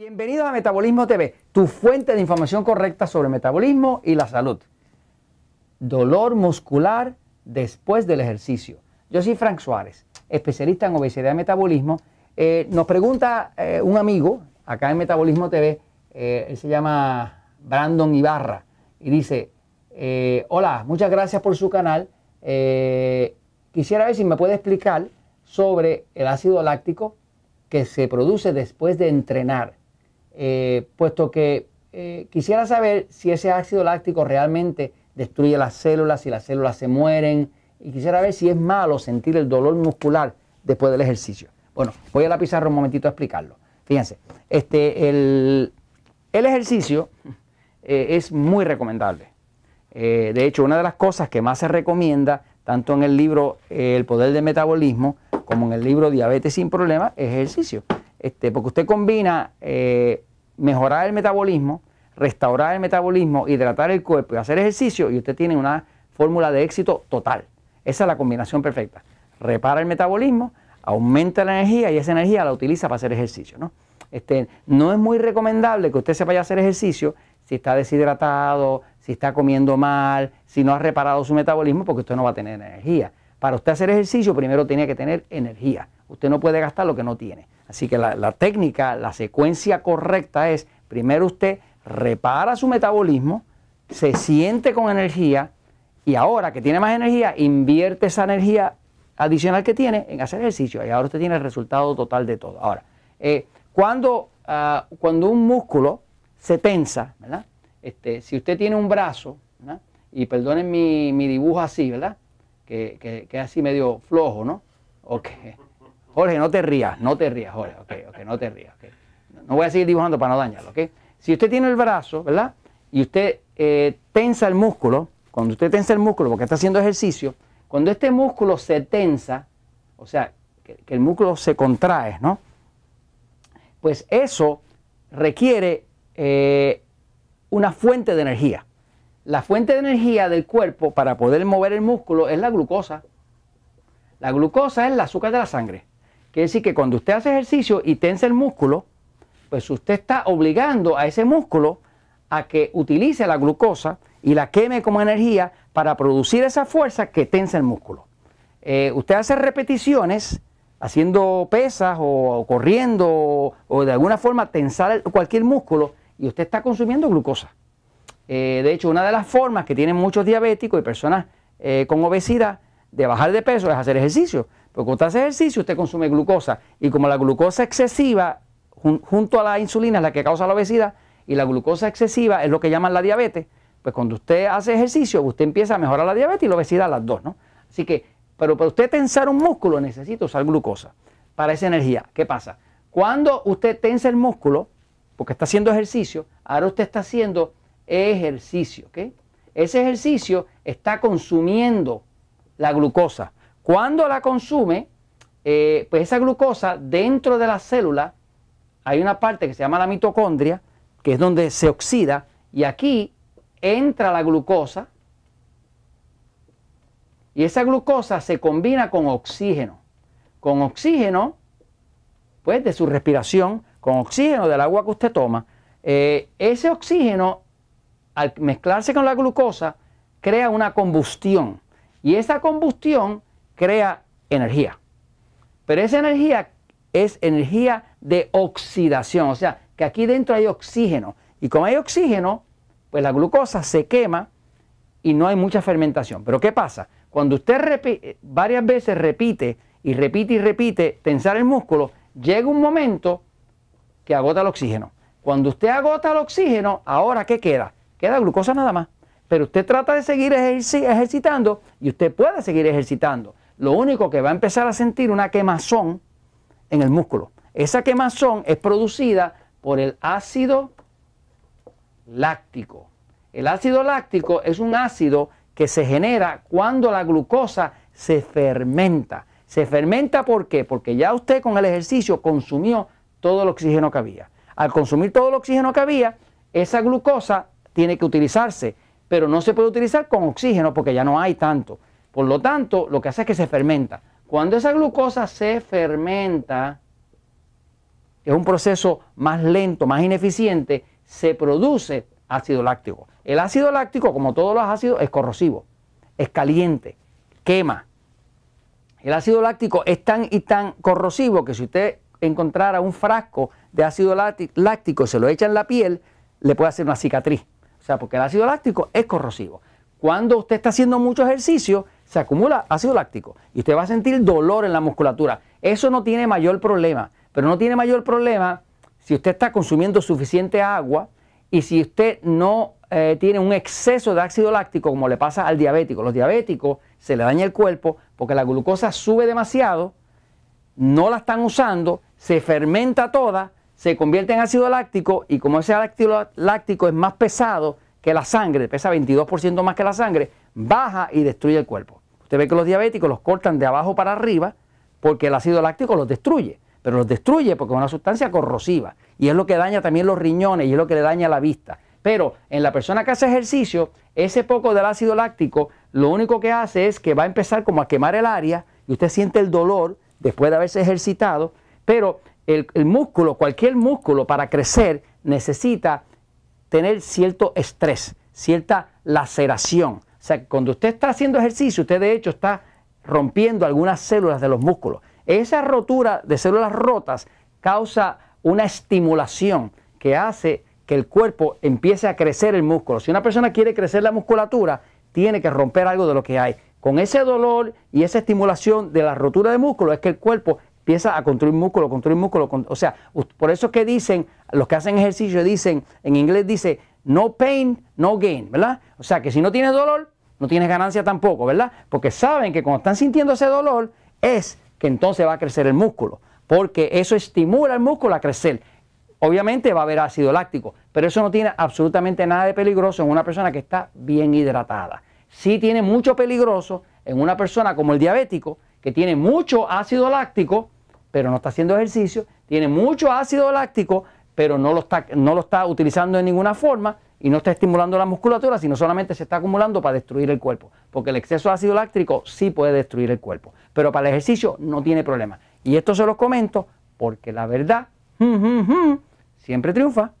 Bienvenidos a Metabolismo TV, tu fuente de información correcta sobre metabolismo y la salud. Dolor muscular después del ejercicio. Yo soy Frank Suárez, especialista en obesidad y metabolismo. Eh, nos pregunta eh, un amigo acá en Metabolismo TV, eh, él se llama Brandon Ibarra, y dice, hola, muchas gracias por su canal. quisiera ver si me puede explicar sobre el ácido láctico que se produce después de entrenar eh, puesto que eh, quisiera saber si ese ácido láctico realmente destruye las células, si las células se mueren, y quisiera ver si es malo sentir el dolor muscular después del ejercicio. Bueno, voy a la pizarra un momentito a explicarlo. Fíjense, este, el, ejercicio eh, es muy recomendable. de hecho, una de las cosas que más se recomienda, tanto en el libro El Poder del Metabolismo como en el libro Diabetes sin Problemas, es ejercicio. Este, porque usted combina eh, mejorar el metabolismo, restaurar el metabolismo, hidratar el cuerpo y hacer ejercicio y usted tiene una fórmula de éxito total. Esa es la combinación perfecta. Repara el metabolismo, aumenta la energía y esa energía la utiliza para hacer ejercicio. Este, no es muy recomendable que usted se vaya a hacer ejercicio si está deshidratado, si está comiendo mal, si no ha reparado su metabolismo, porque usted no va a tener energía. Para usted hacer ejercicio, primero tiene que tener energía. Usted no puede gastar lo que no tiene. Así que la, técnica, la secuencia correcta es, primero usted repara su metabolismo, se siente con energía y ahora que tiene más energía, invierte esa energía adicional que tiene en hacer ejercicio y ahora usted tiene el resultado total de todo. Ahora, eh, cuando, ah, cuando un músculo se tensa, ¿verdad? Este, si usted tiene un brazo, y perdonen mi, dibujo así, ¿verdad? Que, que, que, es así medio flojo, ¿no? Ok. Jorge, no te rías, no te rías, Jorge, ok, ok, no te rías. Okay. No voy a seguir dibujando para no dañarlo, ok. Si usted tiene el brazo, ¿verdad? Y usted eh, tensa el músculo, cuando usted tensa el músculo porque está haciendo ejercicio, cuando este músculo se tensa, o sea, que, el músculo se contrae, ¿no? Pues eso requiere eh, una fuente de energía. La fuente de energía del cuerpo para poder mover el músculo es la glucosa. La glucosa es el azúcar de la sangre. Quiere decir que cuando usted hace ejercicio y tensa el músculo, pues usted está obligando a ese músculo a que utilice la glucosa y la queme como energía para producir esa fuerza que tensa el músculo. Eh, usted hace repeticiones haciendo pesas o, corriendo o, de alguna forma tensar cualquier músculo y usted está consumiendo glucosa. Eh, de hecho, una de las formas que tienen muchos diabéticos y personas eh, con obesidad de bajar de peso es hacer ejercicio. Porque cuando usted hace ejercicio, usted consume glucosa. Y como la glucosa excesiva, junto a la insulina, es la que causa la obesidad, y la glucosa excesiva es lo que llaman la diabetes, pues cuando usted hace ejercicio, usted empieza a mejorar la diabetes y la obesidad, las dos, ¿no? Así que, pero para usted tensar un músculo, necesita usar glucosa para esa energía. ¿Qué pasa? Cuando usted tensa el músculo, porque está haciendo ejercicio, ahora usted está haciendo ejercicio, ¿ok? Ese ejercicio está consumiendo la glucosa. Cuando la consume, eh, pues esa glucosa dentro de la célula hay una parte que se llama la mitocondria, que es donde se oxida, y aquí entra la glucosa, y esa glucosa se combina con oxígeno. Con oxígeno, pues de su respiración, con oxígeno del agua que usted toma, eh, ese oxígeno, al mezclarse con la glucosa, crea una combustión. Y esa combustión crea energía. Pero esa energía es energía de oxidación, o sea, que aquí dentro hay oxígeno. Y como hay oxígeno, pues la glucosa se quema y no hay mucha fermentación. Pero ¿qué pasa? Cuando usted varias veces repite y repite y repite tensar el músculo, llega un momento que agota el oxígeno. Cuando usted agota el oxígeno, ahora ¿qué queda? Queda glucosa nada más. Pero usted trata de seguir ejercitando y usted puede seguir ejercitando lo único que va a empezar a sentir una quemazón en el músculo. Esa quemazón es producida por el ácido láctico. El ácido láctico es un ácido que se genera cuando la glucosa se fermenta. Se fermenta ¿por qué? Porque ya usted con el ejercicio consumió todo el oxígeno que había. Al consumir todo el oxígeno que había, esa glucosa tiene que utilizarse, pero no se puede utilizar con oxígeno porque ya no hay tanto. Por lo tanto, lo que hace es que se fermenta. Cuando esa glucosa se fermenta, es un proceso más lento, más ineficiente, se produce ácido láctico. El ácido láctico, como todos los ácidos, es corrosivo, es caliente, quema. El ácido láctico es tan y tan corrosivo que si usted encontrara un frasco de ácido láctico y se lo echa en la piel, le puede hacer una cicatriz. O sea, porque el ácido láctico es corrosivo. Cuando usted está haciendo mucho ejercicio, se acumula ácido láctico y usted va a sentir dolor en la musculatura. Eso no tiene mayor problema, pero no tiene mayor problema si usted está consumiendo suficiente agua y si usted no eh, tiene un exceso de ácido láctico como le pasa al diabético. Los diabéticos se le daña el cuerpo porque la glucosa sube demasiado, no la están usando, se fermenta toda, se convierte en ácido láctico y como ese ácido láctico es más pesado que la sangre, pesa 22% más que la sangre, baja y destruye el cuerpo. Usted ve que los diabéticos los cortan de abajo para arriba porque el ácido láctico los destruye, pero los destruye porque es una sustancia corrosiva y es lo que daña también los riñones y es lo que le daña la vista. Pero en la persona que hace ejercicio, ese poco del ácido láctico lo único que hace es que va a empezar como a quemar el área y usted siente el dolor después de haberse ejercitado, pero el, el músculo, cualquier músculo para crecer necesita tener cierto estrés, cierta laceración. O sea, cuando usted está haciendo ejercicio, usted de hecho está rompiendo algunas células de los músculos. Esa rotura de células rotas causa una estimulación que hace que el cuerpo empiece a crecer el músculo. Si una persona quiere crecer la musculatura, tiene que romper algo de lo que hay. Con ese dolor y esa estimulación de la rotura de músculo es que el cuerpo empieza a construir músculo, construir músculo. O sea, por eso es que dicen, los que hacen ejercicio dicen, en inglés dice, no pain, no gain, ¿verdad? O sea, que si no tienes dolor, no tienes ganancia tampoco, ¿verdad? Porque saben que cuando están sintiendo ese dolor es que entonces va a crecer el músculo, porque eso estimula el músculo a crecer. Obviamente va a haber ácido láctico, pero eso no tiene absolutamente nada de peligroso en una persona que está bien hidratada. Sí tiene mucho peligroso en una persona como el diabético, que tiene mucho ácido láctico, pero no está haciendo ejercicio, tiene mucho ácido láctico, pero no lo está, no lo está utilizando de ninguna forma y no está estimulando la musculatura, sino solamente se está acumulando para destruir el cuerpo. Porque el exceso de ácido láctico sí puede destruir el cuerpo, pero para el ejercicio no tiene problema. Y esto se los comento porque la verdad siempre triunfa.